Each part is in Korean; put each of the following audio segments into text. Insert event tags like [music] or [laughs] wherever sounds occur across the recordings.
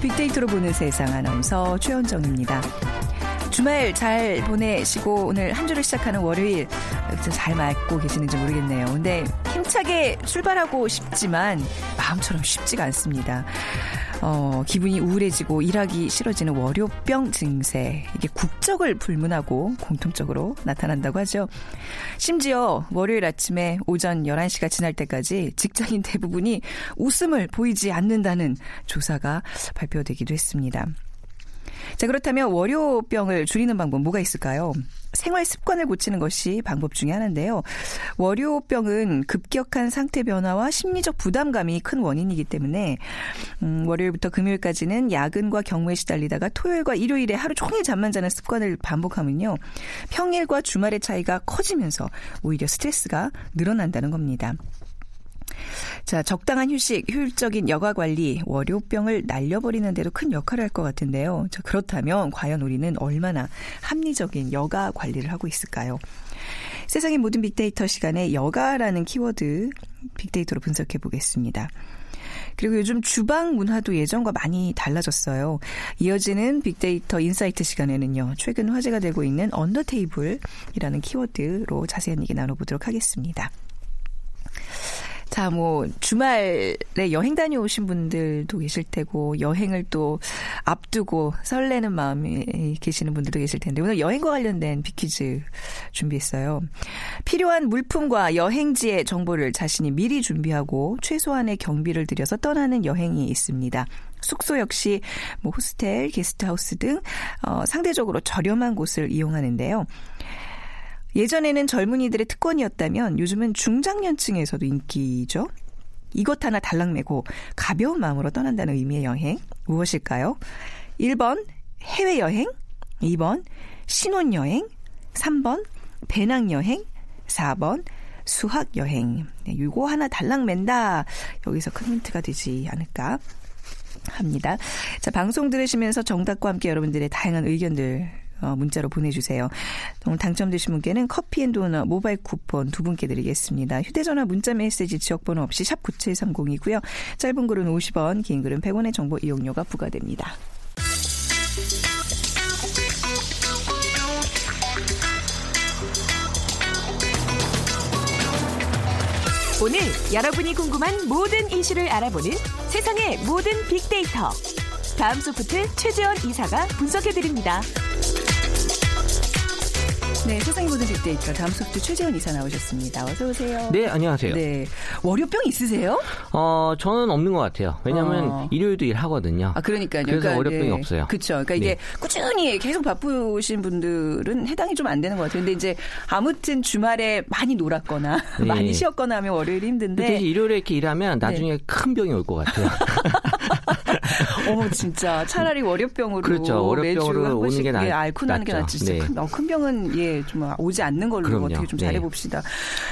빅데이터로 보는 세상 아나운서 최현정입니다. 주말 잘 보내시고 오늘 한 주를 시작하는 월요일 잘 맞고 계시는지 모르겠네요. 근데 힘차게 출발하고 싶지만 마음처럼 쉽지가 않습니다. 어, 기분이 우울해지고 일하기 싫어지는 월요병 증세. 이게 국적을 불문하고 공통적으로 나타난다고 하죠. 심지어 월요일 아침에 오전 11시가 지날 때까지 직장인 대부분이 웃음을 보이지 않는다는 조사가 발표되기도 했습니다. 자, 그렇다면 월요병을 줄이는 방법 뭐가 있을까요? 생활 습관을 고치는 것이 방법 중에 하나인데요. 월요병은 급격한 상태 변화와 심리적 부담감이 큰 원인이기 때문에 음, 월요일부터 금요일까지는 야근과 경무에 시달리다가 토요일과 일요일에 하루 종일 잠만 자는 습관을 반복하면요. 평일과 주말의 차이가 커지면서 오히려 스트레스가 늘어난다는 겁니다. 자, 적당한 휴식, 효율적인 여가 관리, 월요병을 날려버리는 데도 큰 역할을 할 것 같은데요. 자, 그렇다면 과연 우리는 얼마나 합리적인 여가 관리를 하고 있을까요? 세상의 모든 빅데이터 시간에 여가라는 키워드 빅데이터로 분석해 보겠습니다. 그리고 요즘 주방 문화도 예전과 많이 달라졌어요. 이어지는 빅데이터 인사이트 시간에는요. 최근 화제가 되고 있는 on the table이라는 키워드로 자세한 얘기 나눠보도록 하겠습니다. 자, 뭐, 주말에 여행 다녀오신 분들도 계실 테고, 여행을 또 앞두고 설레는 마음이 계시는 분들도 계실 텐데, 오늘 여행과 관련된 비퀴즈 준비했어요. 필요한 물품과 여행지의 정보를 자신이 미리 준비하고, 최소한의 경비를 들여서 떠나는 여행이 있습니다. 숙소 역시 뭐 호스텔, 게스트하우스 등 어, 상대적으로 저렴한 곳을 이용하는데요. 예전에는 젊은이들의 특권이었다면 요즘은 중장년층에서도 인기죠. 이것 하나 달랑매고 가벼운 마음으로 떠난다는 의미의 여행 무엇일까요? 1번 해외여행, 2번 신혼여행, 3번 배낭여행, 4번 수학여행. 네, 이거 하나 달랑맨다. 여기서 큰 힌트가 되지 않을까 합니다. 자, 방송 들으시면서 정답과 함께 여러분들의 다양한 의견들 어, 문자로 보내주세요. 오늘 당첨되신 분께는 커피앤도넛 모바일 쿠폰 두 분께 드리겠습니다. 휴대전화 문자 메시지 지역번호 없이 샵 9730이고요. 짧은 글은 50원, 긴 글은 100원의 정보 이용료가 부과됩니다. 오늘 여러분이 궁금한 모든 이슈를 알아보는 세상의 모든 빅데이터. 다음 소프트 최재원 이사가 분석해드립니다. 네, 세상의 모든 빅데이터 다음 소프트 최재원 이사 나오셨습니다. 어서 오세요. 네, 안녕하세요. 네, 월요병 있으세요? 어, 저는 없는 것 같아요. 왜냐하면 어. 일요일도 일하거든요. 아, 그러니까요. 그래서 그러니까, 월요병이 네. 없어요. 그렇죠. 그러니까 이게 네. 꾸준히 계속 바쁘신 분들은 해당이 좀 안 되는 것 같아요. 근데 이제 아무튼 주말에 많이 놀았거나 [laughs] 네. 많이 쉬었거나 하면 월요일이 힘든데 근데 일요일에 이렇게 일하면 나중에 큰 병이 올 것 같아요. [laughs] 어머 진짜 차라리 월요병으로 그렇죠. 월요병으로 오는 게 낫- 예, 앓고 나는 게. 낫지. 네. 큰, 어, 큰 병은 예 좀 오지 않는 걸로 그럼요. 어떻게 좀 네. 잘해 봅시다.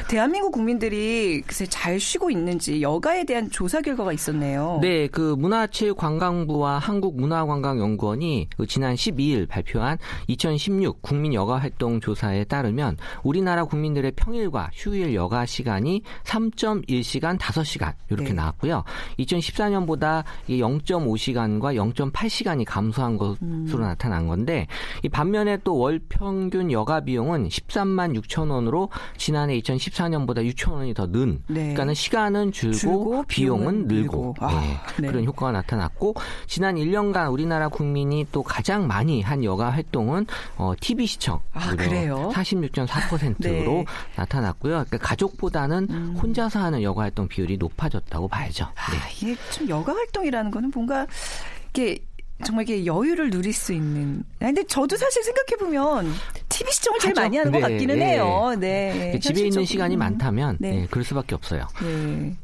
대한민국 국민들이 글쎄 잘 쉬고 있는지 여가에 대한 조사 결과가 있었네요. 네, 그 문화체육관광부와 한국문화관광연구원이 그 지난 12일 발표한 2016 국민 여가 활동 조사에 따르면 우리나라 국민들의 평일과 휴일 여가 시간이 3.1시간, 5시간 이렇게 네. 나왔고요. 2014년보다 0.5시간 과 0.8시간이 감소한 것으로 음. 나타난 건데 이 반면에 또 월 평균 여가 비용은 13만 6천 원으로 지난해 2014년보다 6천 원이 더 는. 네. 그러니까는 시간은 줄고, 줄고 비용은 비용은 늘고 늘고. 아, 네. 네. 그런 효과가 나타났고 지난 1년간 우리나라 국민이 또 가장 많이 한 여가 활동은 어, TV 시청 아, 그래요? 46.4%로 네. 나타났고요. 그러니까 가족보다는 음. 혼자서 하는 여가 활동 비율이 높아졌다고 봐야죠. 네. 아, 이게 좀 여가 활동이라는 거는 뭔가 이게 정말 이렇게 여유를 누릴 수 있는. 아, 근데 저도 사실 생각해 보면 TV 시청을 제일 하죠. 많이 하는 것 네, 같기는 네. 해요. 네. 집에 있는. 시간이 많다면 네. 네, 그럴 수밖에 없어요. 네.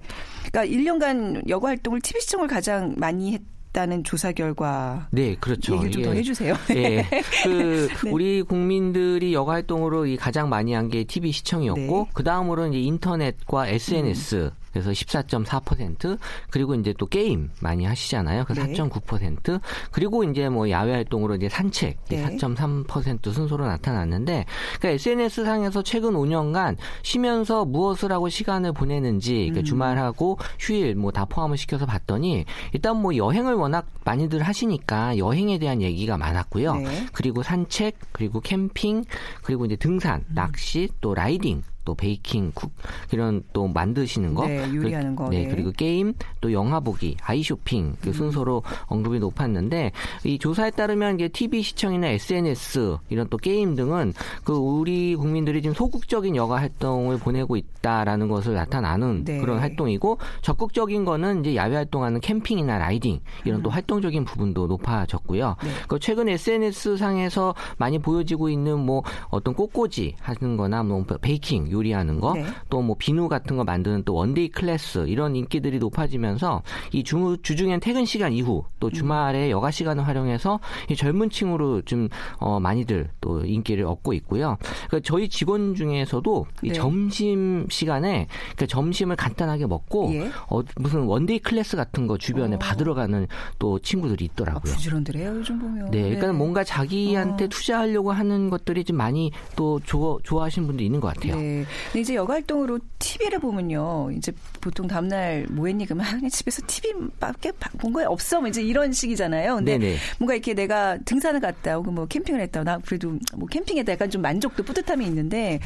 그러니까 1년간 여가 활동을 TV 시청을 가장 많이 했 다는 조사 결과 네, 그렇죠. 얘기를 좀더 이게 해주세요. 예. 그 [laughs] 네. 우리 국민들이 여가 활동으로 이 가장 많이 한 게 TV 시청이었고 네. 그 다음으로는 이제 인터넷과 SNS 음. 그래서 14.4% 그리고 이제 또 게임 많이 하시잖아요. 그 네. 4.9% 그리고 이제 뭐 야외 활동으로 이제 산책 네. 4.3% 순서로 나타났는데 그러니까 SNS 상에서 최근 5년간 쉬면서 무엇을 하고 시간을 보내는지 그러니까 음. 주말하고 휴일 뭐 다 포함을 시켜서 봤더니 일단 뭐 여행을 워낙 많이들 하시니까 여행에 대한 얘기가 많았고요. 네. 그리고 산책, 그리고 캠핑, 그리고 이제 등산, 낚시, 또 라이딩, 또 베이킹, cook 이런 또 만드시는 거, 네, 요리하는 거, 네, 네. 그리고 게임, 또 영화 보기, 아이 쇼핑 그 순서로 언급이 높았는데 이 조사에 따르면 이게 TV 시청이나 SNS 이런 또 게임 등은 그 우리 국민들이 지금 소극적인 여가 활동을 보내고 있다라는 것을 나타나는 네. 그런 활동이고 적극적인 거는 이제 야외 활동하는 캠핑이나 라이딩 이런 또 활동적인 부분도 높아졌고요. 네. 그 최근 SNS 상에서 많이 보여지고 있는 뭐 어떤 꽃꽂이 하는 거나 뭐 베이킹 요리하는 거, 네. 또 뭐 비누 같은 거 만드는 또 원데이 클래스 이런 인기들이 높아지면서 이 주, 주중엔 퇴근 시간 이후 또 주말에 여가 시간을 활용해서 이 젊은 층으로 좀 어, 많이들 또 인기를 얻고 있고요. 그러니까 저희 직원 중에서도 이 네. 점심 시간에 그러니까 점심을 간단하게 먹고 예. 어, 무슨 원데이 클래스 같은 거 주변에 어. 받으러 가는 또 친구들이 아, 있더라고요. 부지런들해요 요즘 보면. 네, 그러니까 뭔가 자기한테 어. 투자하려고 하는 것들이 좀 많이 또 좋아, 좋아하시는 분도 있는 것 같아요. 네. 근데 이제 여가 활동으로 TV를 보면요. 이제 보통 다음날 뭐 했니? 그러면 아, 집에서 TV밖에 본 거야 없어. 뭐 이제 이런 식이잖아요. 근데 네네. 뭔가 이렇게 내가 등산을 갔다 오고 뭐 캠핑을 했다. 나 그래도 뭐 캠핑에다 약간 좀 만족도 뿌듯함이 있는데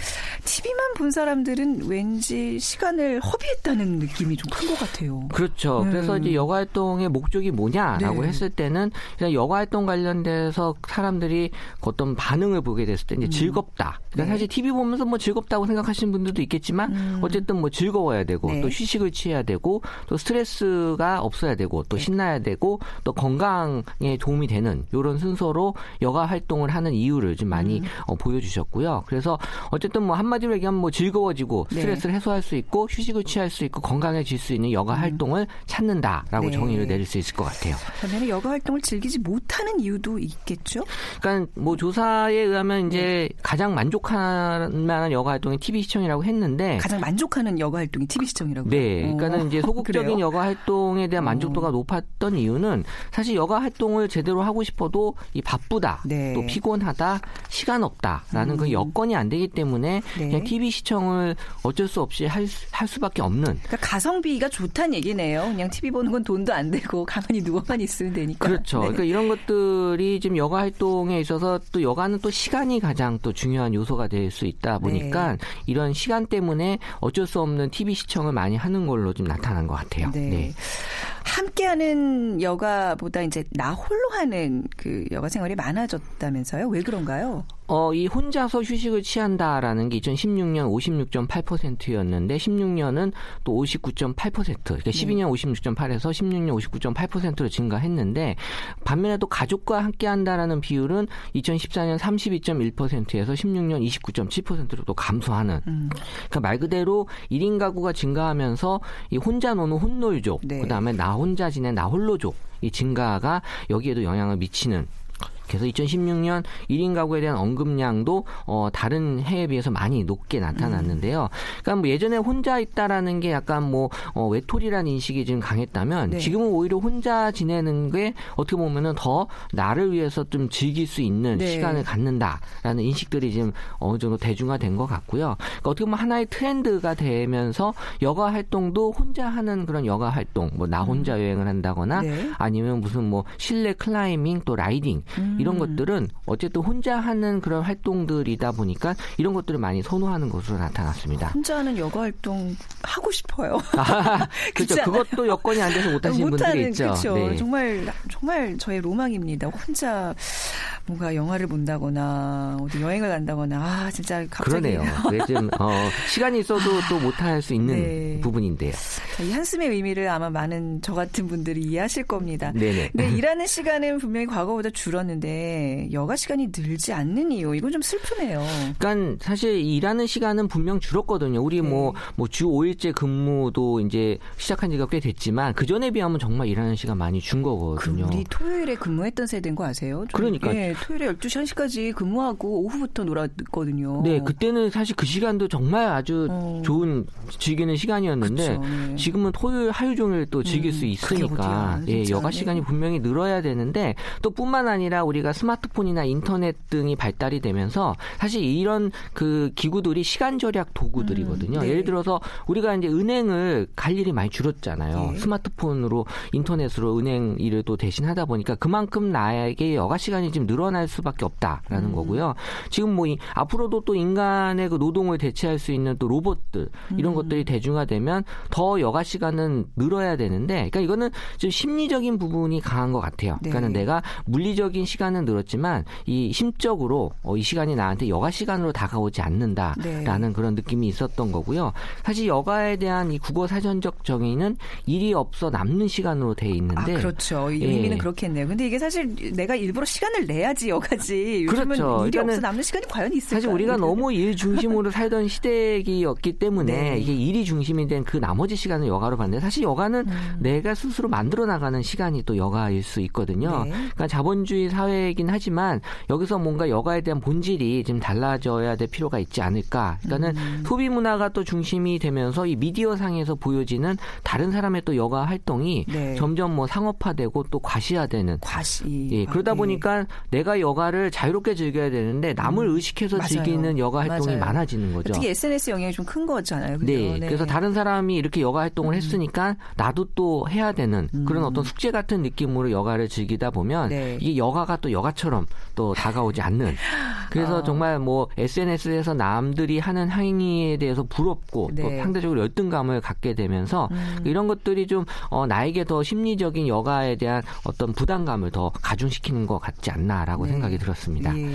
TV만 본 사람들은 왠지 시간을 허비했다는 느낌이 좀 큰 것 같아요. 그렇죠. 음. 그래서 이제 여가 활동의 목적이 뭐냐라고 네. 했을 때는 그냥 여가 활동 관련돼서 사람들이 어떤 반응을 보게 됐을 때 이제 즐겁다. 그러니까 음. 네. 사실 TV 보면서 뭐 즐겁다고 생각하시는 분들도 있겠지만 어쨌든 뭐 즐거워야 되고 네. 또 휴식을 취해야 되고 또 스트레스가 없어야 되고 네. 또 신나야 되고 또 건강에 도움이 되는 이런 순서로 여가 활동을 하는 이유를 좀 많이 음. 어, 보여주셨고요. 그래서 어쨌든 뭐 한마디로 얘기하면 뭐 즐거워지고 네. 스트레스를 해소할 수 있고 휴식을 취할 수 있고 건강해질 수 있는 여가 활동을 찾는다라고 음. 네. 정의를 내릴 수 있을 것 같아요. 그러면 여가 활동을 즐기지 못하는 이유도 있겠죠? 그러니까 뭐 조사에 의하면 이제 가장 만족 할 만한 여가 활동이 TV 시청이라고 했는데 가장 만족하는 여가 활동이 TV 시청이라고. 네, 그러니까는 이제 [laughs] 소극적인? 여가 활동에 대한 어. 만족도가 높았던 이유는 사실 여가 활동을 제대로 하고 싶어도 이 바쁘다, 네. 또 피곤하다, 시간 없다라는 그 여건이 안 되기 때문에 네. 그냥 TV 시청을 어쩔 수 없이 할, 수- 할 수밖에 없는 그러니까 가성비가 좋다는 얘기네요. 그냥 TV 보는 건 돈도 안 되고 가만히 누워만 있으면 되니까. 그렇죠. 네. 그러니까 이런 것들이 지금 여가 활동에 있어서 또 여가는 또 시간이 가장 또 중요한 요소 가 될 수 있다 보니까 네. 이런 시간 때문에 어쩔 수 없는 TV 시청을 많이 하는 걸로 좀 나타난 것 같아요. 네. 함께하는 여가보다 이제 나 홀로 하는 그 여가 생활이 많아졌다면서요? 왜 그런가요? 어, 이 혼자서 휴식을 취한다라는 게 2016년 56.8%였는데 16년은 또 59.8%. 그러니까 12년 56.8에서 16년 59.8%로 증가했는데 반면에 또 가족과 함께 한다라는 비율은 2014년 32.1%에서 16년 29.7%로 또 감소하는. 음. 그러니까 말 그대로 1인 가구가 증가하면서 이 혼자 노는 혼놀족, 네. 그다음에 나 혼자 지낸 나 홀로족 이 증가가 여기에도 영향을 미치는 그래서 2016년 1인 가구에 대한 언급량도 어, 다른 해에 비해서 많이 높게 나타났는데요. 그러니까 뭐 예전에 혼자 있다라는 게 약간 뭐 어, 외톨이라는 인식이 좀 강했다면 네. 지금은 오히려 혼자 지내는 게 어떻게 보면은 더 나를 위해서 좀 즐길 수 있는 네. 시간을 갖는다라는 인식들이 지금 어느 정도 대중화된 것 같고요. 그러니까 어떻게 보면 하나의 트렌드가 되면서 여가 활동도 혼자 하는 그런 여가 활동, 뭐 나 혼자 여행을 한다거나 네. 아니면 무슨 뭐 실내 클라이밍 또 라이딩 음. 이런 것들은 어쨌든 혼자 하는 그런 활동들이다 보니까 이런 것들을 많이 선호하는 것으로 나타났습니다. 혼자 하는 여가 활동 하고 싶어요. [laughs] 아, 그렇죠. 그것도 여건이 안 돼서 못 하시는 분들이 못하는 있죠. 그렇죠. 네. 정말 정말 저의 로망입니다. 혼자 뭔가 영화를 본다거나 어디 여행을 간다거나 아 진짜 갑자기 그러네요. [laughs] 요즘 어, 시간이 있어도 또 못할 수 있는 네. 부분인데요. 이 한숨의 의미를 아마 많은 저 같은 분들이 이해하실 겁니다. 네네. 근데 [laughs] 일하는 시간은 분명히 과거보다 줄었는데 여가 시간이 늘지 않는 이유 이건 좀 슬프네요. 그러니까 사실 일하는 시간은 분명 줄었거든요. 우리 뭐 네. 뭐주 5일제 근무도 이제 시작한 지가 꽤 됐지만 그 전에 비하면 정말 일하는 시간 많이 준그 거거든요. 우리 토요일에 근무했던 세대인 거 아세요? 저, 그러니까요. 예, 토요일에 12시 1시까지 근무하고 오후부터 놀았거든요. 네, 그때는 사실 그 시간도 정말 아주 어. 좋은 즐기는 시간이었는데 그쵸, 네. 지금은 토요일 하루 종일 또 즐길 음, 수 있으니까 어디야, 예. 여가 네. 시간이 분명히 늘어야 되는데 또 뿐만 아니라 우리 가 스마트폰이나 인터넷 등이 발달이 되면서 사실 이런 그 기구들이 시간 절약 도구들이거든요. 음, 네. 예를 들어서 우리가 이제 은행을 갈 일이 많이 줄었잖아요. 네. 스마트폰으로 인터넷으로 은행 일을 또 대신 하다 보니까 그만큼 나에게 여가 시간이 지금 늘어날 수밖에 없다라는 음. 거고요. 지금 뭐 이, 앞으로도 또 인간의 그 노동을 대체할 수 있는 또 로봇들 이런 음. 것들이 대중화되면 더 여가 시간은 늘어야 되는데, 그러니까 이거는 좀 심리적인 부분이 강한 것 같아요. 네. 그러니까는 내가 물리적인 시간 은 늘었지만 이 심적으로 어, 이 시간이 나한테 여가 시간으로 다가오지 않는다라는 네. 그런 느낌이 있었던 거고요. 사실 여가에 대한 이 국어 사전적 정의는 일이 없어 남는 시간으로 돼 있는데. 아, 그렇죠. 이 예. 의미는 그렇겠네요. 근데 이게 사실 내가 일부러 시간을 내야지 여가지. 요즘은 그렇죠. 일이 없어 남는 시간이 과연 있을까? 사실 우리가 너무 일 중심으로 살던 [laughs] 시대이었기 때문에 네. 이게 일이 중심이 된 그 나머지 시간을 여가로 봤는데 사실 여가는 내가 스스로 만들어 나가는 시간이 또 여가일 수 있거든요. 네. 그러니까 자본주의 사회 이긴 하지만 여기서 뭔가 여가에 대한 본질이 좀 달라져야 될 필요가 있지 않을까. 그러니까는 음. 소비 문화가 또 중심이 되면서 이 미디어 상에서 보여지는 다른 사람의 또 여가 활동이 네. 점점 뭐 상업화되고 또 과시화되는 과시. 예, 그러다 아, 예. 보니까 내가 여가를 자유롭게 즐겨야 되는데 남을 의식해서 음. 맞아요. 즐기는 여가 활동이 맞아요. 많아지는 거죠. 특히 SNS 영향이 좀 큰 거잖아요. 그죠? 네, 그래서 다른 사람이 이렇게 여가 활동을 했으니까 나도 또 해야 되는 그런 어떤 숙제 같은 느낌으로 여가를 즐기다 보면 음. 네. 이게 여가가 또 여가처럼 또 다가오지 않는. 그래서 아. 정말 뭐 SNS에서 남들이 하는 행위에 대해서 부럽고 또 네. 상대적으로 열등감을 갖게 되면서 음. 이런 것들이 좀 어, 나에게 더 심리적인 여가에 대한 어떤 부담감을 더 가중시키는 것 같지 않나라고 네. 생각이 들었습니다. 예.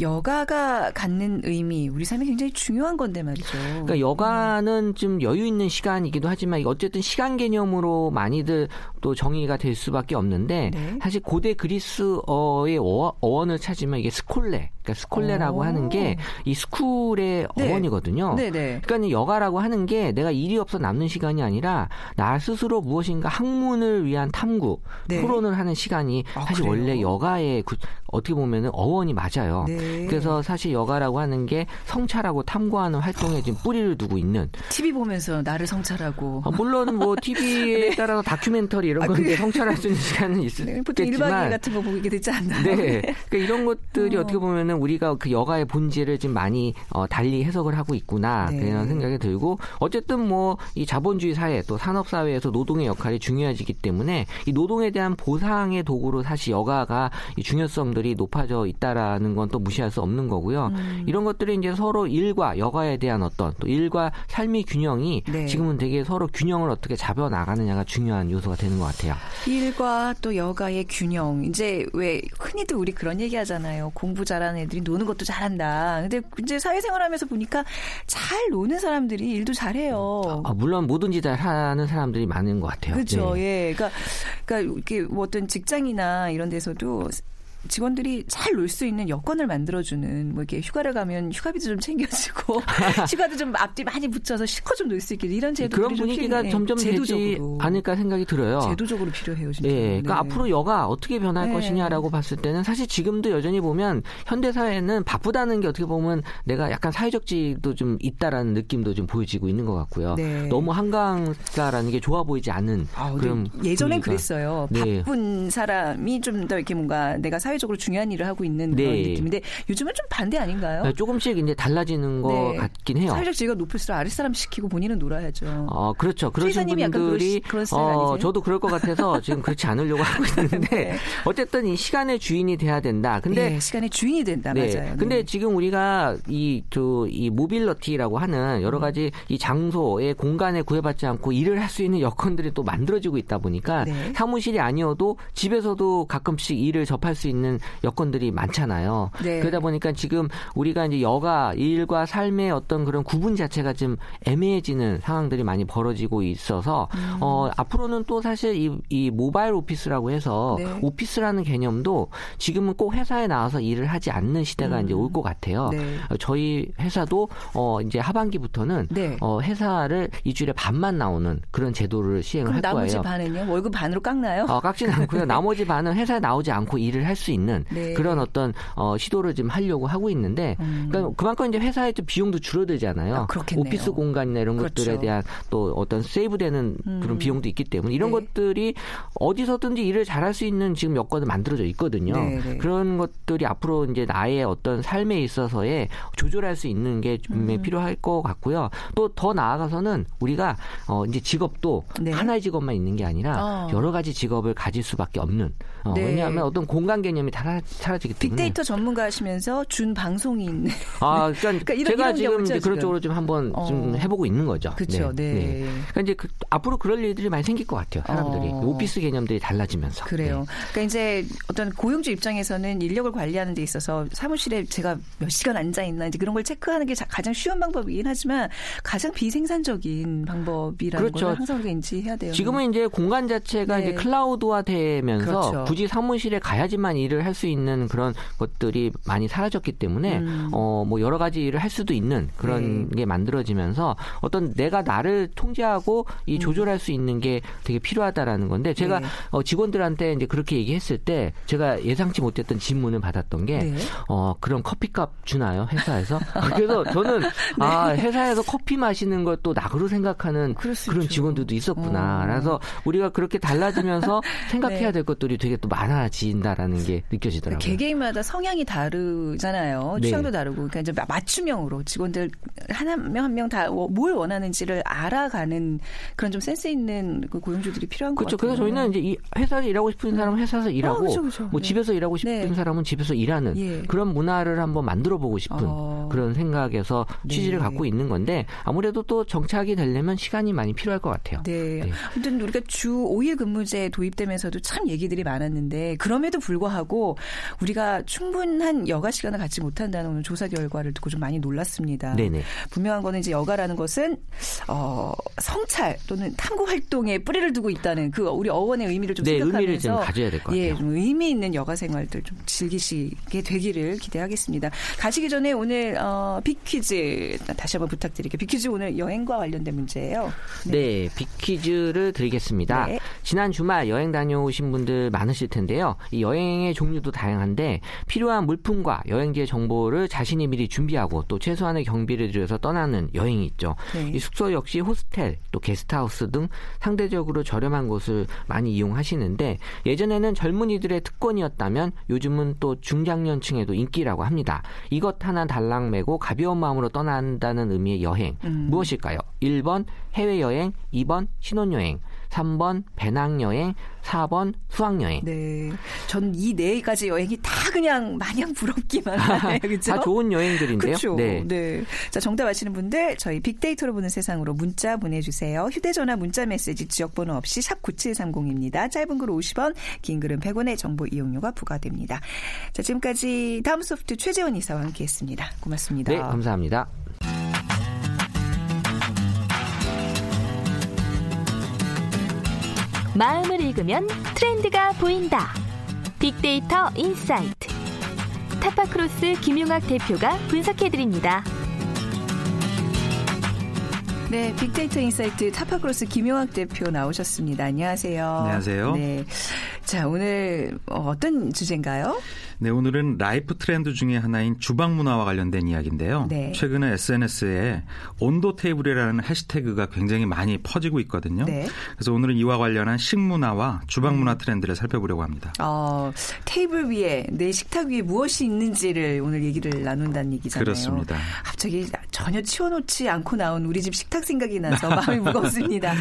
여가가 갖는 의미, 우리 삶에 굉장히 중요한 건데 말이죠. 그러니까 여가는 좀 여유 있는 시간이기도 하지만 어쨌든 시간 개념으로 많이들 또 정의가 될 수밖에 없는데 네. 사실 고대 그리스어의 어, 어원을 찾으면 이게 스콜레, 그러니까 스콜레라고 오. 하는 게 이 스쿨의 네. 어원이거든요. 네네. 그러니까 이 여가라고 하는 게 내가 일이 없어 남는 시간이 아니라 나 스스로 무엇인가 학문을 위한 탐구, 네. 토론을 하는 시간이 아, 사실 그래요? 원래 여가의 구- 어떻게 보면 어원이 맞아요. 네. 그래서 사실 여가라고 하는 게 성찰하고 탐구하는 활동에 지금 뿌리를 두고 있는 TV 보면서 나를 성찰하고. 어, 물론 뭐 TV에 [laughs] 따라서 다큐멘터리 이런 아, 건 그게- 성찰할 수 있는 시간은 네, 보통 1박 2일 있겠지만 같은 거 보게 되지 않나요? 네. 그러니까 이런 것들이 어. 어. 떻게 보면은 우리가 그 여가의 본질을 지금 많이 어, 달리 해석을 하고 있구나 네. 그런 생각이 들고 어쨌든 뭐 이 자본주의 사회 또 산업 사회에서 노동의 역할이 중요해지기 때문에 이 노동에 대한 보상의 도구로 사실 여가가 이 중요성들이 높아져 있다라는 건 또 무시할 수 없는 거고요. 음. 이런 것들이 이제 서로 일과 여가에 대한 어떤 또 일과 삶의 균형이 네. 지금은 되게 서로 균형을 어떻게 잡아 나가느냐가 중요한 요소가 되는 것 같아요. 일과 또 여가의 균형. 이제 왜 흔히들 우리 그런 얘기 하잖아요. 공부 잘하는 애들이 노는 것도 잘한다. 근데 이제 사회생활하면서 보니까 잘 노는 사람들이 일도 잘해요. 아, 물론 뭐든지 다 하는 사람들이 많은 것 같아요. 그렇죠. 네. 예. 그러니까 그러니까 이렇게 뭐 어떤 직장이나 이런 데서도 직원들이 잘 놀 수 있는 여건을 만들어주는 뭐 이렇게 휴가를 가면 휴가비도 좀 챙겨주고 [laughs] 휴가도 좀 앞뒤 많이 붙여서 실컷 좀 놀 수 있게 이런 제도 그런 분위기가 점점 되지 않을까 생각이 들어요. 제도적으로 필요해요 진짜. 예, 그러니까 네. 앞으로 여가 어떻게 변할 네. 것이냐라고 봤을 때는 사실 지금도 여전히 보면 현대 사회는 바쁘다는 게 어떻게 보면 내가 약간 사회적 지도 좀 있다라는 느낌도 좀 보여지고 있는 것 같고요. 네. 너무 한강가라는 게 좋아 보이지 않은 아, 그런 예전엔 분위기가- 그랬어요. 네. 바쁜 사람이 좀 더 이렇게 뭔가 내가 사회 사회적으로 중요한 일을 하고 있는 그런 네. 느낌인데 요즘은 좀 반대 아닌가요? 네, 조금씩 이제 달라지는 것 네. 같긴 해요. 사회적 지위가 높을수록 아랫사람 시키고 본인은 놀아야죠. 어, 그렇죠. 그러신 분들이 그런 스타일 아니세요? 저도 그럴 것 같아서 지금 그렇지 않으려고 하고 [laughs] 있는데 네. 어쨌든 이 시간의 주인이 돼야 된다. 근데 네, 시간의 주인이 된다 네. 맞아요. 근데 네. 지금 우리가 이, 저, 이 모빌러티라고 하는 음. 여러 가지 이 장소의 공간에 구애받지 않고 일을 할 수 있는 여건들이 또 만들어지고 있다 보니까 네. 사무실이 아니어도 집에서도 가끔씩 일을 접할 수 있는 여건들이 많잖아요. 네. 그러다 보니까 지금 우리가 이제 여가 일과 삶의 어떤 그런 구분 자체가 좀 애매해지는 상황들이 많이 벌어지고 있어서 음. 어, 앞으로는 또 사실 이, 이 모바일 오피스라고 해서 네. 오피스라는 개념도 지금은 꼭 회사에 나와서 일을 하지 않는 시대가 이제 올 것 같아요. 네. 어, 저희 회사도 어 이제 하반기부터는 네. 어 회사를 일주일에 반만 나오는 그런 제도를 시행을 그럼 할 나머지 거예요. 반은요? 월급 반으로 깎나요? 어, 깎지는 않고요. [laughs] 나머지 반은 회사에 나오지 않고 일을 할 수 있는 네. 그런 어떤 어, 시도를 지금 하려고 하고 있는데 음. 그러니까 그만큼 이제 회사의 좀 비용도 줄어들잖아요. 아. 오피스 공간이나 이런 그렇죠. 것들에 대한 또 어떤 세이브되는 그런 음. 비용도 있기 때문에 이런 네. 것들이 어디서든지 일을 잘할 수 있는 지금 여건이 만들어져 있거든요. 네, 네. 그런 것들이 앞으로 이제 나의 어떤 삶에 있어서의 조절할 수 있는 게 분명히 음. 필요할 것 같고요. 또 더 나아가서는 우리가 어 이제 직업도 네. 하나의 직업만 있는 게 아니라 어. 여러 가지 직업을 가질 수밖에 없는. 어, 네. 왜냐하면 어떤 공간 개념이 다 사라지기 때문에. 빅데이터 전문가시면서 준 방송인. 아, 그러니까, [laughs] 그러니까 이런- 제가 이런 지금 이제 그런 지금. 쪽으로 좀 한번 좀 어. 해보고 있는 거죠. 그렇죠. 네. 그러니까 이제 그, 앞으로 그럴 일들이 많이 생길 것 같아요. 사람들이 어. 오피스 개념들이 달라지면서. 그래요. 네. 그러니까 이제 어떤 고용주 입장에서는 인력을 관리하는 데 있어서 사무실에 제가 몇 시간 앉아 있나 이제 그런 걸 체크하는 게 자- 가장 쉬운 방법이긴 하지만 가장 비생산적인 방법이라는 그렇죠. 걸 항상 인지해야 돼요. 지금은 이제 공간 자체가 네. 이제 클라우드화 되면서 그렇죠. 굳이 사무실에 가야지만 일을 할 수 있는 그런 것들이 많이 사라졌기 때문에 음. 어뭐 여러 가지 일을 할 수도 있는 그런 네. 게 만들어지면서 어떤 내가 나를 통제하고 이 조절할 수 있는 게 되게 필요하다라는 건데 제가 음. 네. 어 직원들한테 이제 그렇게 얘기했을 때 제가 예상치 못했던 질문을 받았던 게 네. 어, 그런 커피값 주나요, 회사에서? 그래서 저는, [laughs] 아, 회사에서 커피 마시는 걸또 낙으로 생각하는 네. 그런 있죠. 직원들도 있었구나. 어. 그래서 우리가 그렇게 달라지면서 [laughs] 생각해야 네. 될 것들이 되게 또 많아진다라는 게 느껴지더라고요. 그러니까 개개인마다 성향이 다르잖아요. 네. 취향도 다르고. 그러니까 이제 맞춤형으로 직원들 하나 명 한 명 다 뭘 원하는지를 알아가는 그런 좀 센스 있는 그 고용주들이 필요한 것 그렇죠. 같아요. 그래서 저희는 이제 이 회사에서 일하고 싶은 사람은 회사에서 일하고, 그렇죠, 그렇죠. 뭐 네. 집에서 일하고 싶은 네. 사람은 집에서 일하는 예. 그런 문화를 한번 만들어 보고 싶은 어. 그런 생각에서 취지를 네. 갖고 있는 건데 아무래도 또 정착이 되려면 시간이 많이 필요할 것 같아요. 네. 네. 아무튼 우리가 주 5일 근무제 도입되면서도 참 얘기들이 많았는데 그럼에도 불구하고 우리가 충분한 여가 시간을 갖지 못한다는 오늘 조사 결과를 듣고 좀 많이 놀랐습니다. 네네. 분명한 거는 이제 여가라는 것은 어, 성찰 또는 탐구 활동에 뿌리를 두고 있다는 그 우리 어원의 의미를 좀 네, 생각하면서 의미를 좀 가져야 될 것 같아요. 예, 좀 의미 있는 여가 생활들 좀 즐기시게 되기를 기대하겠습니다. 가시기 전에 오늘 어, 빅퀴즈 다시 한번 부탁드릴게요. 빅퀴즈 오늘 여행과 관련된 문제예요. 네, 빅퀴즈를 드리겠습니다. 네. 지난 주말 여행 다녀오신 분들 많으 실 텐데요. 이 여행의 종류도 다양한데 필요한 물품과 여행지의 정보를 자신이 미리 준비하고 또 최소한의 경비를 들여서 떠나는 여행이 있죠. 네. 이 숙소 역시 호스텔, 또 게스트하우스 등 상대적으로 저렴한 곳을 많이 이용하시는데 예전에는 젊은이들의 특권이었다면 요즘은 또 중장년층에도 인기라고 합니다. 이것 하나 달랑 메고 가벼운 마음으로 떠난다는 의미의 여행 음. 무엇일까요? 1번 해외여행, 2번 신혼여행, 3번 배낭여행, 4번 수학여행. 네. 전 이 네 가지 여행이 다 그냥 마냥 부럽기만 하네요. 그렇죠? [laughs] 다 좋은 여행들인데요. 그렇죠. 네. 네. 자, 정답 아시는 분들 저희 빅데이터로 보는 세상으로 문자 보내주세요. 휴대전화 문자 메시지 지역번호 없이 샵 9730입니다. 짧은 글 50원, 긴 글은 100원의 정보 이용료가 부과됩니다. 자, 지금까지 다음 소프트 최재원 이사와 함께했습니다. 고맙습니다. 네, 감사합니다. 마음을 읽으면 트렌드가 보인다. 빅데이터 인사이트. 타파크로스 김용학 대표가 분석해드립니다. 네, 빅데이터 인사이트 타파크로스 김용학 대표 나오셨습니다. 안녕하세요. 안녕하세요. 네. 자, 오늘 어, 어떤 주제인가요? 네, 오늘은 라이프 트렌드 중에 하나인 주방 문화와 관련된 이야기인데요. 네. 최근에 SNS에 on the table이라는 해시태그가 굉장히 많이 퍼지고 있거든요. 네. 그래서 오늘은 이와 관련한 식문화와 주방 문화 트렌드를 살펴보려고 합니다. 어, 테이블 위에 내 식탁 위에 무엇이 있는지를 오늘 얘기를 나눈다는 얘기잖아요. 그렇습니다. 갑자기 전혀 치워놓지 않고 나온 우리 집 식탁 생각이 나서 [laughs] 마음이 무겁습니다.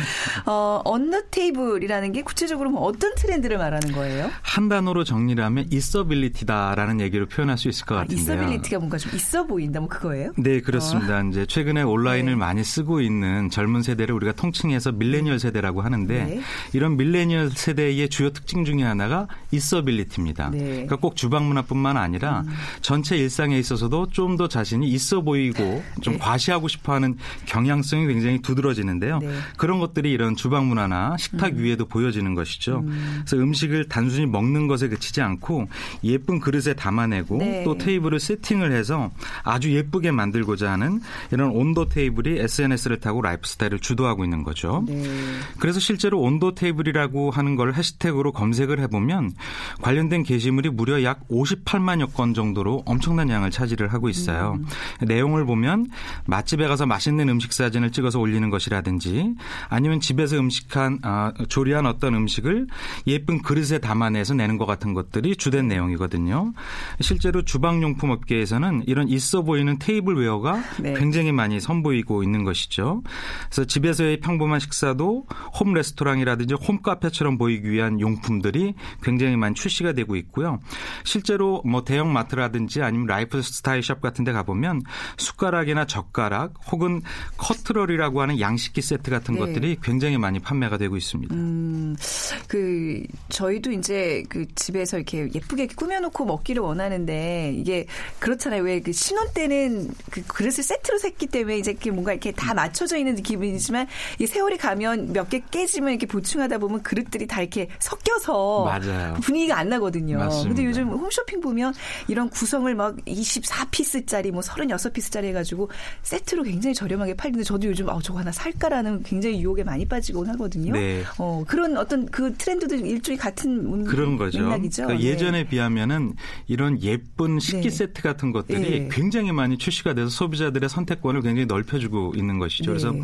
어, on the table이라는 게 구체적으로 뭐 어떤 트렌드를 말하는 거예요? 한 단어로 정리를 하면 있어빌리티다 라는 얘기로 표현할 수 있을 것 아, 같은데요. 있어빌리티가 뭔가 좀 있어 보인다, 뭐 그거예요? 네, 그렇습니다. 이제 최근에 온라인을 네. 많이 쓰고 있는 젊은 세대를 우리가 통칭해서 밀레니얼 세대라고 하는데 네. 이런 밀레니얼 세대의 주요 특징 중에 하나가 있어빌리티입니다. 네. 음. 그러니까 꼭 주방 문화뿐만 아니라 전체 일상에 있어서도 좀 더 자신이 있어 보이고 좀 네. 과시하고 싶어하는 경향성이 굉장히 두드러지는데요. 네. 그런 것들이 이런 주방 문화나 식탁 위에도 보여지는 것이죠. 그래서 음식을 단순히 먹는 것에 그치지 않고 예쁜 그릇에 담아내고 네. 또 테이블을 세팅을 해서 아주 예쁘게 만들고자 하는 이런 on the table이 SNS를 타고 라이프 스타일을 주도하고 있는 거죠. 네. 그래서 실제로 on the table이라고 하는 걸 해시태그로 검색을 해보면 관련된 게시물이 무려 약 58만여 건 정도로 엄청난 양을 차지를 하고 있어요. 내용을 보면 맛집에 가서 맛있는 음식 사진을 찍어서 올리는 것이라든지 아니면 집에서 음식한 아, 조리한 어떤 음식을 예쁜 그릇에 담아내서 내는 것 같은 것들이 주된 내용이거든요. 실제로 주방용품 업계에서는 이런 있어 보이는 테이블웨어가 네. 굉장히 많이 선보이고 있는 것이죠. 그래서 집에서의 평범한 식사도 홈 레스토랑이라든지 홈 카페처럼 보이기 위한 용품들이 굉장히 많이 출시가 되고 있고요. 실제로 뭐 대형 마트라든지 아니면 라이프 스타일 샵 같은 데 가보면 숟가락이나 젓가락 혹은 cutlery라고 하는 양식기 세트 같은 네. 것들이 굉장히 많이 판매가 되고 있습니다. 음, 그 저희도 이제 그 집에서 이렇게 예쁘게 이렇게 꾸며놓고 먹기를 원하는데 이게 그렇잖아요. 왜 그 신혼 때는 그 그릇을 세트로 샀기 때문에 이제 이렇게 뭔가 이렇게 다 맞춰져 있는 기분이지만 이 세월이 가면 몇 개 깨지면 이렇게 보충하다 보면 그릇들이 다 이렇게 섞여서 맞아요. 분위기가 안 나거든요. 맞습니다. 근데 요즘 홈쇼핑 보면 이런 구성을 막 24피스짜리 뭐 36피스짜리 해가지고 세트로 굉장히 저렴하게 팔는데 저도 요즘 아 저거 하나 살까라는 굉장히 유혹에 많이 빠지곤 하거든요. 네. 어, 그런 어떤 그 트렌드도 일종의 같은 문- 그런 거죠. 맥락이죠. 그러니까 네. 예전에 비하면은 이런 예쁜 식기 네. 세트 같은 것들이 네. 굉장히 많이 출시가 돼서 소비자들의 선택권을 굉장히 넓혀주고 있는 것이죠. 네. 그래서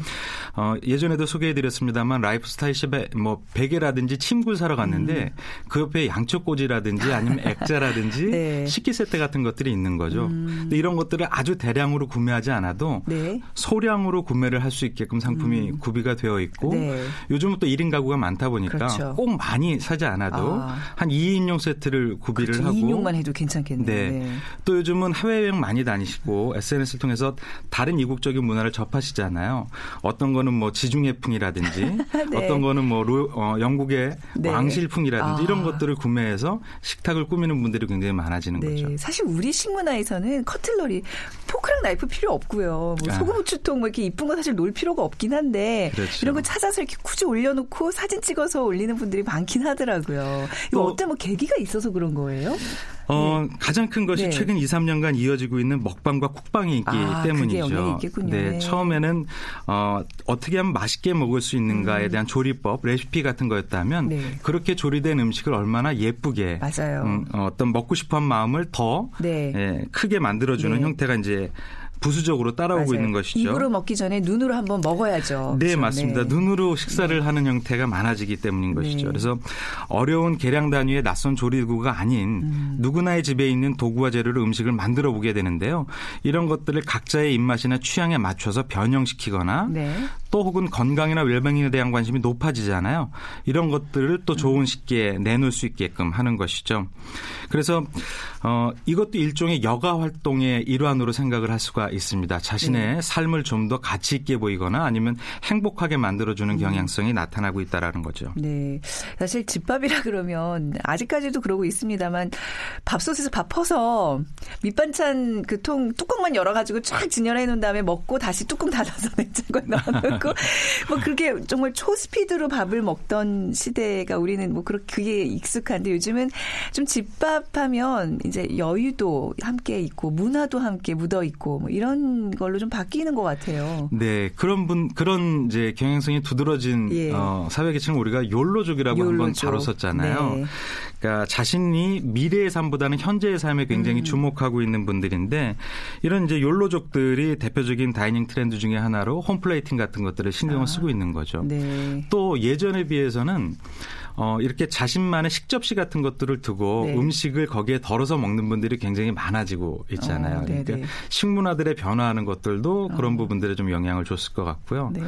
어, 예전에도 소개해드렸습니다만 라이프 스타일 샵에 뭐 베개라든지 침구를 사러 갔는데 그 옆에 양초 꽂이라든지 아니면 액자라든지 [laughs] 네. 음. 식기 세트 같은 것들이 있는 거죠. 근데 이런 것들을 아주 대량으로 구매하지 않아도 네. 소량으로 구매를 할 수 있게끔 상품이 구비가 되어 있고 네. 요즘은 또 1인 가구가 많다 보니까 그렇죠. 꼭 많이 사지 않아도 아. 한 2인용 세트를 구비를 그렇죠. 하고 2인용만 해도 괜찮겠네요. 네. 네. 또 요즘은 해외여행 많이 다니시고 SNS를 통해서 다른 이국적인 문화를 접하시잖아요. 어떤 거는 뭐 지중해풍이라든지 [laughs] 네. 어떤 거는 뭐 로- 어, 영국의 네. 왕실풍이라든지 아. 이런 것들을 구매해서 식탁을 꾸미는 분들이 굉장히 많아지는 네, 거죠. 사실 우리 식문화에서는 커틀러리 포크랑 나이프 필요 없고요. 뭐 아. 소금 후추통 뭐 이렇게 이쁜 거 사실 놓을 필요가 없긴 한데 그렇죠. 이런 거 찾아서 이렇게 굳이 올려놓고 사진 찍어서 올리는 분들이 많긴 하더라고요. 이거 또- 어떤 뭐 계기가 있어서 그런 거예요? 어, 가장 큰 것이 네. 최근 2, 3년간 이어지고 있는 먹방과 쿡방이 있기 아, 때문이죠. 네, 네. 처음에는 어, 어떻게 하면 맛있게 먹을 수 있는가에 대한 조리법, 레시피 같은 거였다면 음. 네. 그렇게 조리된 음식을 얼마나 예쁘게 맞아요. 음, 어떤 먹고 싶어한 마음을 더 네. 예, 크게 만들어주는 네. 형태가 이제 부수적으로 따라오고 맞아요. 있는 것이죠. 입으로 먹기 전에 눈으로 한번 먹어야죠. 네, 그렇죠? 맞습니다. 네. 눈으로 식사를 하는 형태가 많아지기 때문인 것이죠. 네. 그래서 어려운 계량 단위의 낯선 조리구가 아닌 음. 누구나의 집에 있는 도구와 재료로 음식을 만들어 보게 되는데요. 이런 것들을 각자의 입맛이나 취향에 맞춰서 변형시키거나 네. 또 혹은 건강이나 웰빙에 대한 관심이 높아지잖아요. 이런 것들을 또 좋은 식기에 내놓을 수 있게끔 하는 것이죠. 그래서 어, 이것도 일종의 여가 활동의 일환으로 생각을 할 수가 있습니다. 자신의 네. 삶을 좀 더 가치 있게 보이거나 아니면 행복하게 만들어주는 음. 경향성이 나타나고 있다라는 거죠. 네. 사실 집밥이라 그러면 아직까지도 그러고 있습니다만 밥솥에서 밥 퍼서 밑반찬 그 통 뚜껑만 열어가지고 쫙 진열해 놓은 다음에 먹고 다시 뚜껑 닫아서 [laughs] 냉장고에 넣어놓고 뭐 그렇게 정말 초스피드로 밥을 먹던 시대가 우리는 뭐 그렇게 그게 익숙한데 요즘은 좀 집밥하면 이제 여유도 함께 있고 문화도 함께 묻어 있고 뭐 이런 걸로 좀 바뀌는 것 같아요. 네, 그런 분 그런 이제 경향성이 두드러진 예. 어, 사회 계층을 우리가 욜로족이라고 한번 욜로족. 다뤘었잖아요. 네. 그러니까 자신이 미래의 삶보다는 현재의 삶에 음. 굉장히 주목하고 있는 분들인데 이런 이제 욜로족들이 대표적인 다이닝 트렌드 중에 하나로 홈플레이팅 같은 것들을 신경을 쓰고 있는 거죠. 아. 네. 또 예전에 비해서는 어, 이렇게 자신만의 식접시 같은 것들을 두고 네. 음식을 거기에 덜어서 먹는 분들이 굉장히 많아지고 있잖아요. 어. 그러니까 식문화들의 변화하는 것들도 그런 부분들에 좀 영향을 줬을 것 같고요. 네.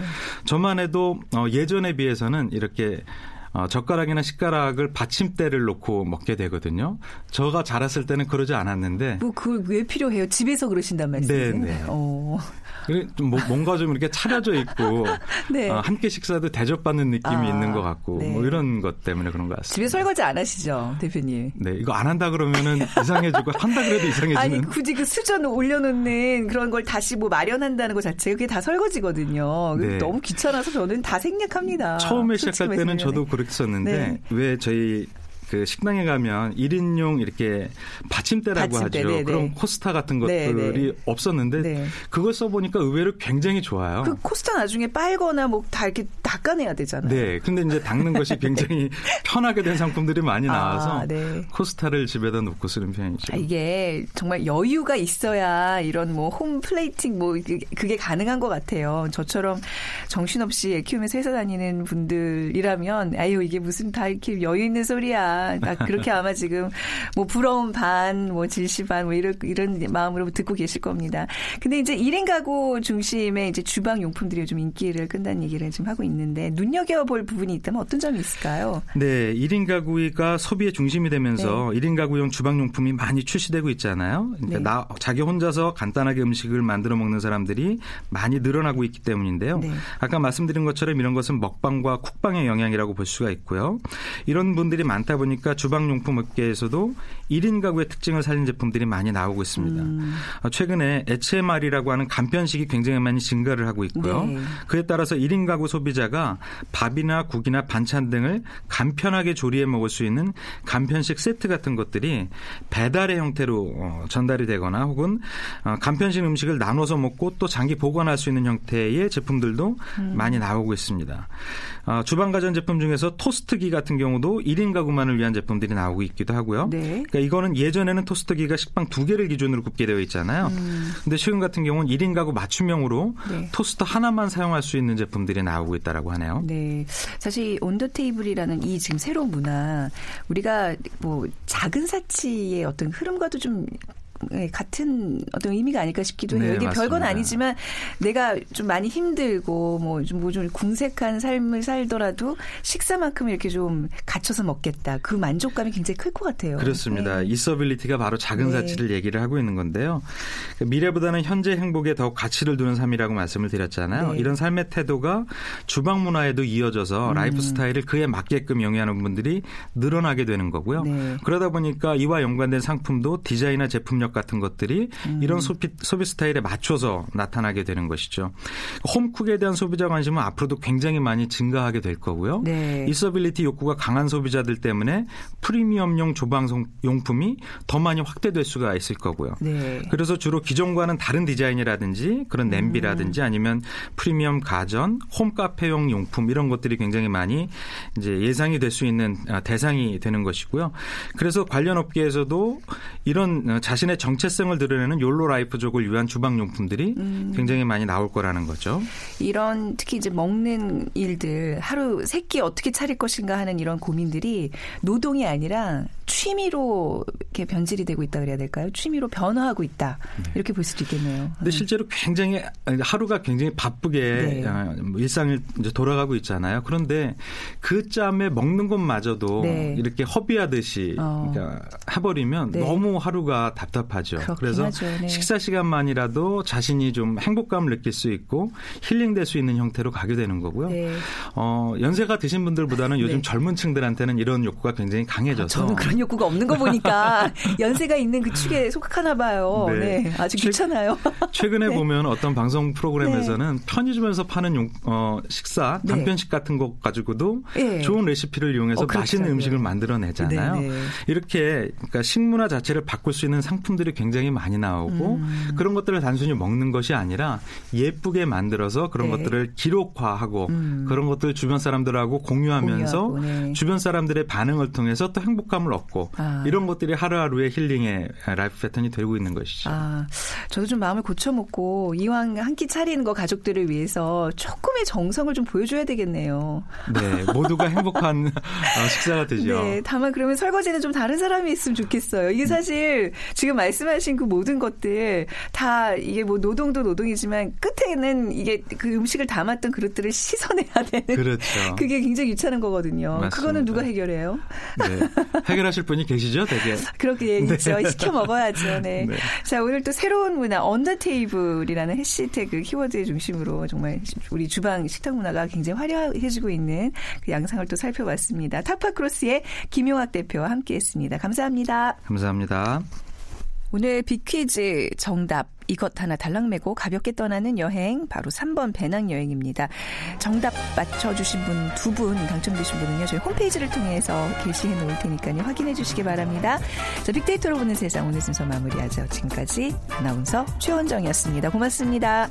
저만 해도 어, 예전에 비해서는 이렇게 어, 젓가락이나 숟가락을 받침대를 놓고 먹게 되거든요. 저가 자랐을 때는 그러지 않았는데 뭐 그걸 왜 필요해요? 집에서 그러신단 말씀이세요? 네, 네. 좀 뭐- 뭔가 좀 이렇게 차려져 있고 [laughs] 네. 어, 함께 식사도 대접받는 느낌이 아, 있는 것 같고 네. 뭐 이런 것 때문에 그런 것 같습니다. 집에 설거지 안 하시죠, 대표님? 네, 이거 안 한다 그러면은 이상해지고 한다 그래도 이상해지는. 아니 굳이 그 수저 올려놓는 그런 걸 다시 뭐 마련한다는 것 자체가 그게 다 설거지거든요. 네. 너무 귀찮아서 저는 다 생략합니다. 처음에 시작할 때는. 저도 그랬었는데 네. 왜 저희 그 식당에 가면 1인용 이렇게 받침대라고 받침대, 하죠. 네, 그런 네. coaster 같은 네, 것들이 네. 없었는데 네. 그걸 써보니까 의외로 굉장히 좋아요. 그 coaster 나중에 빨거나 뭐 다 이렇게 닦아내야 되잖아요. 네. 근데 이제 닦는 것이 [laughs] 굉장히 편하게 된 상품들이 많이 아, 나와서 네. coaster를 집에다 놓고 쓰는 편이죠. 아, 이게 정말 여유가 있어야 이런 뭐 home plating 뭐 그게 가능한 것 같아요. 저처럼 정신없이 애 키우면서 회사 다니는 분들이라면 아유 이게 무슨 다 이렇게 여유 있는 소리야. 나 그렇게 아마 지금 뭐 부러운 반, 뭐 질시 반, 뭐 이런 이런 마음으로 듣고 계실 겁니다. 근데 이제 1인 가구 중심의 이제 주방 용품들이 요즘 인기를 끈다는 얘기를 지금 하고 있는데 눈여겨볼 부분이 있다면 어떤 점이 있을까요? 네, 1인 가구가 소비의 중심이 되면서 1인 가구용 주방용품이 많이 출시되고 있잖아요. 그러니까 네. 나 자기 혼자서 간단하게 음식을 만들어 먹는 사람들이 많이 늘어나고 있기 때문인데요. 네. 아까 말씀드린 것처럼 이런 것은 먹방과 쿡방의 영향이라고 볼 수가 있고요. 이런 분들이 많다 보니 까 주방용품 업계에서도 1인 가구의 특징을 살린 제품들이 많이 나오고 있습니다. 음. 어, 최근에 HMR이라고 하는 간편식이 굉장히 많이 증가를 하고 있고요. 네. 그에 따라서 1인 가구 소비자가 밥이나 국이나 반찬 등을 간편하게 조리해 먹을 수 있는 간편식 세트 같은 것들이 배달의 형태로 어, 전달이 되거나 혹은 어, 간편식 음식을 나눠서 먹고 또 장기 보관할 수 있는 형태의 제품들도 음. 많이 나오고 있습니다. 어, 주방 가전 제품 중에서 토스트기 같은 경우도 1인 가구만을 위한 제품들이 나오고 있기도 하고요. 네. 그러니까 이거는 예전에는 토스트기가 식빵 두 개를 기준으로 굽게 되어 있잖아요. 근데 최근 같은 경우는 1인 가구 맞춤형으로 음. 네. 토스터 하나만 사용할 수 있는 제품들이 나오고 있다라고 하네요. 네. 사실 온더 테이블이라는 이 지금 새로운 문화 우리가 뭐 작은 사치의 어떤 흐름과도 좀 예, 같은 어떤 의미가 아닐까 싶기도 해요. 네, 이게 별건 맞습니다. 아니지만 내가 좀 많이 힘들고 뭐좀 뭐좀 궁색한 삶을 살더라도 식사만큼 이렇게 좀 갖춰서 먹겠다. 그 만족감이 굉장히 클 것 같아요. 그렇습니다. 네. 이서빌리티가 바로 작은 네. 사치를 얘기를 하고 있는 건데요. 그 미래보다는 현재 행복에 더욱 가치를 두는 삶이라고 말씀을 드렸잖아요. 네. 이런 삶의 태도가 주방 문화에도 이어져서 음. 라이프 스타일을 그에 맞게끔 영위하는 분들이 늘어나게 되는 거고요. 네. 그러다 보니까 이와 연관된 상품도 디자인이나 제품력 같은 것들이 음. 이런 소비, 소비 스타일에 맞춰서 나타나게 되는 것이죠. 홈쿡에 대한 소비자 관심은 앞으로도 굉장히 많이 증가하게 될 거고요. 네. 이서빌리티 욕구가 강한 소비자들 때문에 프리미엄용 조방 용품이 더 많이 확대될 수가 있을 거고요. 네. 그래서 주로 기존과는 다른 디자인이라든지 그런 냄비라든지 아니면 프리미엄 가전, 홈카페용 용품 이런 것들이 굉장히 많이 이제 예상이 될 수 있는 아, 대상이 되는 것이고요. 그래서 관련 업계에서도 이런 어, 자신의 정체성을 드러내는 욜로 라이프족을 위한 주방 용품들이 굉장히 많이 나올 거라는 거죠. 이런 특히 이제 먹는 일들 하루 세 끼 어떻게 차릴 것인가 하는 이런 고민들이 노동이 아니라 취미로 이렇게 변질이 되고 있다 그래야 될까요? 취미로 변화하고 있다 이렇게 볼 수도 있겠네요. 근데 실제로 굉장히 하루가 굉장히 바쁘게 네. 아, 일상을 이제 돌아가고 있잖아요. 그런데 그 짬에 먹는 것마저도 네. 이렇게 허비하듯이 어. 그러니까 해버리면 네. 너무 하루가 답답하죠. 그래서 하죠. 네. 식사 시간만이라도 자신이 좀 행복감을 느낄 수 있고 힐링될 수 있는 형태로 가게 되는 거고요. 네. 어, 연세가 드신 분들보다는 요즘 네. 젊은 층들한테는 이런 욕구가 굉장히 강해져서 그런 욕구가 없는 거 보니까 [laughs] 연세가 있는 그 축에 속하나 봐요. 네. 네. 아주 최- 귀찮아요. 최근에 [laughs] 네. 보면 어떤 방송 프로그램에서는 편의점에서 파는 용- 어, 식사 네. 간편식 같은 것 가지고도 네. 좋은 레시피를 이용해서 어, 그렇더라고요. 맛있는 음식을 만들어내잖아요. 네, 네. 이렇게 그러니까 식문화 자체를 바꿀 수 있는 상품들이 굉장히 많이 나오고 음. 그런 것들을 단순히 먹는 것이 아니라 예쁘게 만들어서 그런 네. 것들을 기록화하고 음. 그런 것들을 주변 사람들하고 공유하면서 공유하고, 네. 주변 사람들의 반응을 통해서 또 행복감을 얻고 아. 이런 것들이 하루하루의 힐링의 라이프 패턴이 되고 있는 것이죠. 아, 저도 좀 마음을 고쳐먹고 이왕 한 끼 차리는 거 가족들을 위해서 조금의 정성을 좀 보여줘야 되겠네요. 네, 모두가 행복한 [laughs] 어, 식사가 되죠. 네, 다만 그러면 설거지는 좀 다른 사람이 있으면 좋겠어요. 이게 사실 지금 말씀하신 그 모든 것들 다 이게 뭐 노동도 노동이지만 끝에는 이게 그 음식을 담았던 그릇들을 씻어내야 되는 그렇죠. 그게 굉장히 귀찮은 거거든요. 맞습니다. 그거는 누가 해결해요? 네. 해결 하실 분이 계시죠, 되게. [laughs] 그렇게 있죠. 시켜 먹어야죠. [laughs] 네. 네. 자, 오늘 또 새로운 문화, 언더테이블이라는 해시태그 키워드 중심으로 정말 우리 주방 식탁 문화가 굉장히 화려해지고 있는 그 양상을 또 살펴봤습니다. 타파크로스의 김용학 대표와 함께 했습니다. 감사합니다. 감사합니다. 오늘 빅퀴즈 정답 이것 하나 달랑 메고 가볍게 떠나는 여행 바로 3번 배낭여행입니다. 정답 맞춰주신 분두분 당첨되신 분은요 저희 홈페이지를 통해서 게시해 놓을 테니까요 확인해 주시기 바랍니다. 자 빅데이터로 보는 세상 오늘 순서 마무리하죠. 지금까지 아나운서 최원정이었습니다. 고맙습니다.